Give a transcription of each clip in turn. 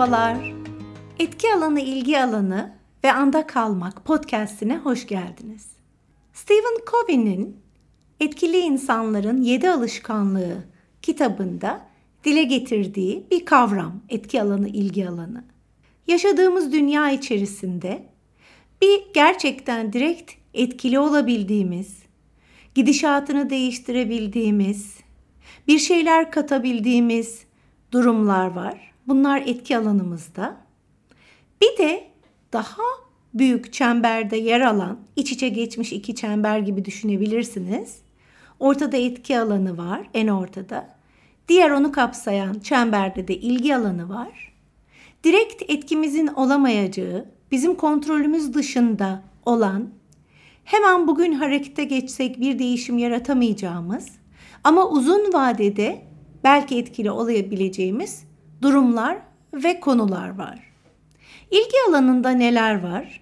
Merhabalar. Etki alanı, ilgi alanı ve anda kalmak podcast'ine hoş geldiniz. Stephen Covey'nin Etkili İnsanların Yedi Alışkanlığı kitabında dile getirdiği bir kavram, etki alanı, ilgi alanı. Yaşadığımız dünya içerisinde bir gerçekten direkt etkili olabildiğimiz, gidişatını değiştirebildiğimiz, bir şeyler katabildiğimiz durumlar var. Bunlar etki alanımızda. Bir de daha büyük çemberde yer alan, iç içe geçmiş iki çember gibi düşünebilirsiniz. Ortada etki alanı var, en ortada. Diğer onu kapsayan çemberde de ilgi alanı var. Direkt etkimizin olamayacağı, bizim kontrolümüz dışında olan, hemen bugün harekete geçsek bir değişim yaratamayacağımız ama uzun vadede belki etkili olabileceğimiz durumlar ve konular var. İlgi alanında neler var?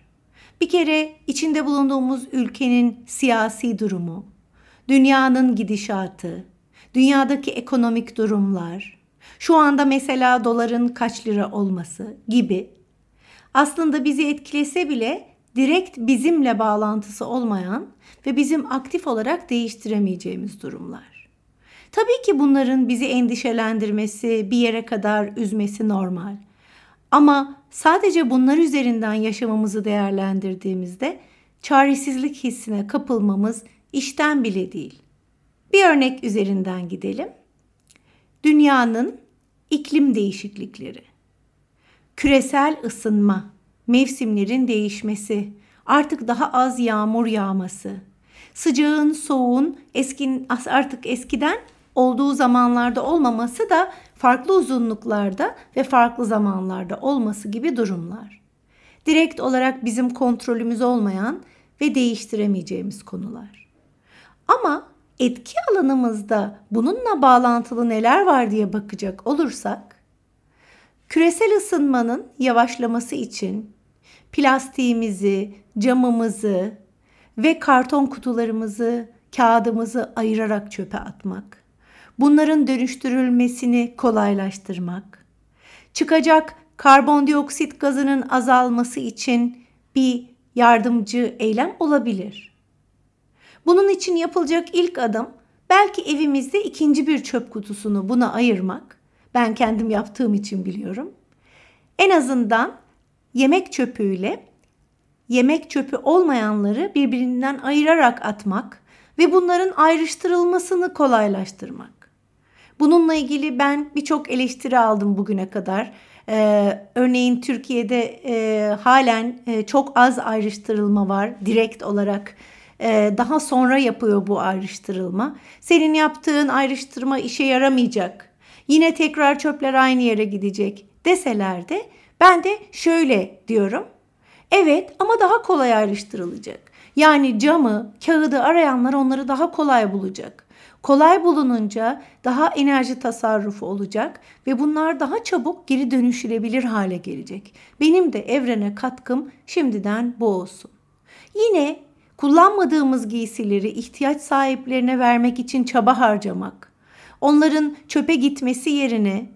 Bir kere içinde bulunduğumuz ülkenin siyasi durumu, dünyanın gidişatı, dünyadaki ekonomik durumlar, şu anda mesela doların kaç lira olması gibi aslında bizi etkilese bile direkt bizimle bağlantısı olmayan ve bizim aktif olarak değiştiremeyeceğimiz durumlar. Tabii ki bunların bizi endişelendirmesi, bir yere kadar üzmesi normal. Ama sadece bunlar üzerinden yaşamamızı değerlendirdiğimizde çaresizlik hissine kapılmamız işten bile değil. Bir örnek üzerinden gidelim. Dünyanın iklim değişiklikleri, küresel ısınma, mevsimlerin değişmesi, artık daha az yağmur yağması, sıcağın, soğuğun eskin, artık eskiden olduğu zamanlarda olmaması da farklı uzunluklarda ve farklı zamanlarda olması gibi durumlar. Direkt olarak bizim kontrolümüz olmayan ve değiştiremeyeceğimiz konular. Ama etki alanımızda bununla bağlantılı neler var diye bakacak olursak, küresel ısınmanın yavaşlaması için plastiğimizi, camımızı ve karton kutularımızı, kağıdımızı ayırarak çöpe atmak, bunların dönüştürülmesini kolaylaştırmak, çıkacak karbondioksit gazının azalması için bir yardımcı eylem olabilir. Bunun için yapılacak ilk adım belki evimizde ikinci bir çöp kutusunu buna ayırmak. Ben kendim yaptığım için biliyorum. En azından yemek çöpüyle yemek çöpü olmayanları birbirinden ayırarak atmak ve bunların ayrıştırılmasını kolaylaştırmak. Bununla ilgili ben birçok eleştiri aldım bugüne kadar. Ee, örneğin Türkiye'de e, halen e, çok az ayrıştırılma var direkt olarak. E, daha sonra yapıyor bu ayrıştırılma. Senin yaptığın ayrıştırma işe yaramayacak. Yine tekrar çöpler aynı yere gidecek deseler de ben de şöyle diyorum. Evet ama daha kolay ayrıştırılacak. Yani camı, kağıdı arayanlar onları daha kolay bulacak. Kolay bulununca daha enerji tasarrufu olacak ve bunlar daha çabuk geri dönüşülebilir hale gelecek. Benim de evrene katkım şimdiden bu olsun. Yine kullanmadığımız giysileri ihtiyaç sahiplerine vermek için çaba harcamak, onların çöpe gitmesi yerine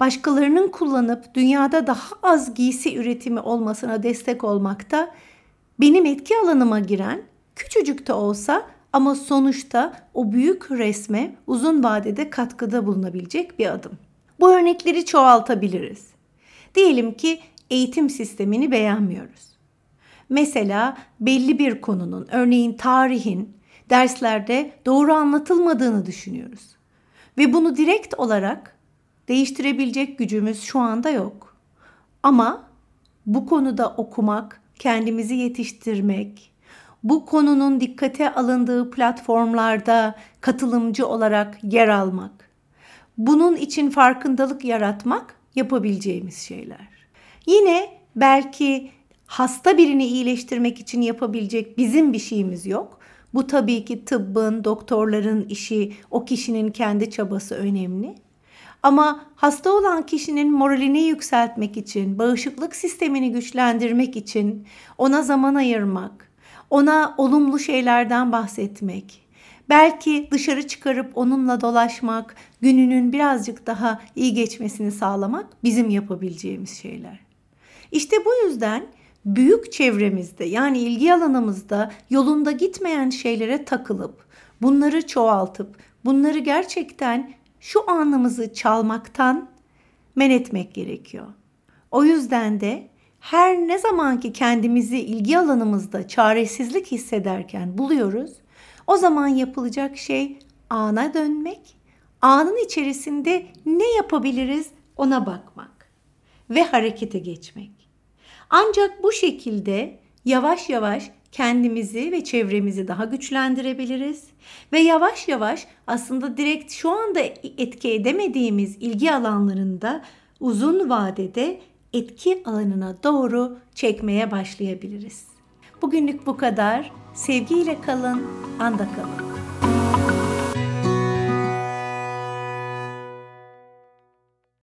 başkalarının kullanıp dünyada daha az giysi üretimi olmasına destek olmakta benim etki alanıma giren küçücük de olsa ama sonuçta o büyük resme uzun vadede katkıda bulunabilecek bir adım. Bu örnekleri çoğaltabiliriz. Diyelim ki eğitim sistemini beğenmiyoruz. Mesela belli bir konunun, örneğin tarihin derslerde doğru anlatılmadığını düşünüyoruz. Ve bunu direkt olarak değiştirebilecek gücümüz şu anda yok. Ama bu konuda okumak, kendimizi yetiştirmek, bu konunun dikkate alındığı platformlarda katılımcı olarak yer almak, bunun için farkındalık yaratmak yapabileceğimiz şeyler. Yine belki hasta birini iyileştirmek için yapabilecek bizim bir şeyimiz yok. Bu tabii ki tıbbın, doktorların işi, o kişinin kendi çabası önemli. Ama hasta olan kişinin moralini yükseltmek için, bağışıklık sistemini güçlendirmek için ona zaman ayırmak, ona olumlu şeylerden bahsetmek, Belki dışarı çıkarıp onunla dolaşmak, gününün birazcık daha iyi geçmesini sağlamak bizim yapabileceğimiz şeyler. İşte bu yüzden büyük çevremizde yani ilgi alanımızda yolunda gitmeyen şeylere takılıp bunları çoğaltıp bunları gerçekten şu anımızı çalmaktan men etmek gerekiyor. O yüzden de her ne zamanki kendimizi ilgi alanımızda çaresizlik hissederken buluyoruz, o zaman yapılacak şey ana dönmek, anın içerisinde ne yapabiliriz ona bakmak ve harekete geçmek. Ancak bu şekilde yavaş yavaş kendimizi ve çevremizi daha güçlendirebiliriz ve yavaş yavaş aslında direkt şu anda etki edemediğimiz ilgi alanlarında uzun vadede etki alanına doğru çekmeye başlayabiliriz. Bugünlük bu kadar. Sevgiyle kalın, anda kalın.